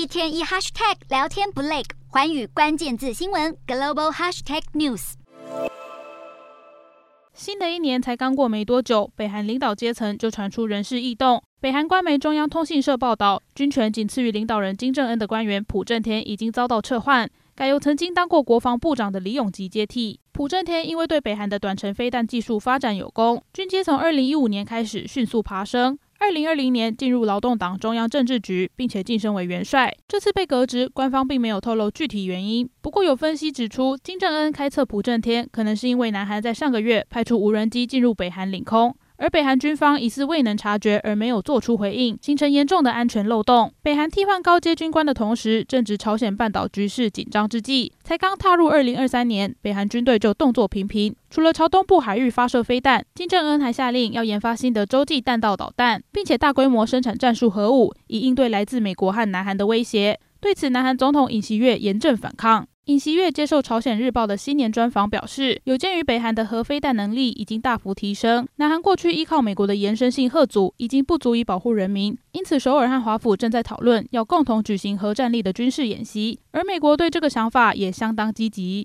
一天一 hashtag 聊天不累，寰宇关键字新闻 global hashtag news。新的一年才刚过没多久，北韩领导阶层就传出人事异动。北韩官媒中央通信社报道，军权仅次于领导人金正恩的官员朴正天已经遭到撤换，改由曾经当过国防部长的李永吉接替。朴正天因为对北韩的短程飞弹技术发展有功，军阶从二零一五年开始迅速爬升。二零二零年进入劳动党中央政治局，并且晋升为元帅。这次被革职，官方并没有透露具体原因。不过有分析指出，金正恩开测朴正天，可能是因为南韩在上个月派出无人机进入北韩领空。而北韩军方疑似未能察觉，而没有做出回应，形成严重的安全漏洞。北韩替换高阶军官的同时，正值朝鲜半岛局势紧张之际，才刚踏入二零二三年，北韩军队就动作频频。除了朝东部海域发射飞弹，金正恩还下令要研发新的洲际弹道导弹，并且大规模生产战术核武，以应对来自美国和南韩的威胁。对此，南韩总统尹锡悦严正反抗。尹锡悦接受《朝鲜日报》的新年专访表示，有鉴于北韩的核飞弹能力已经大幅提升，南韩过去依靠美国的延伸性核阻已经不足以保护人民，因此首尔和华府正在讨论要共同举行核战力的军事演习，而美国对这个想法也相当积极。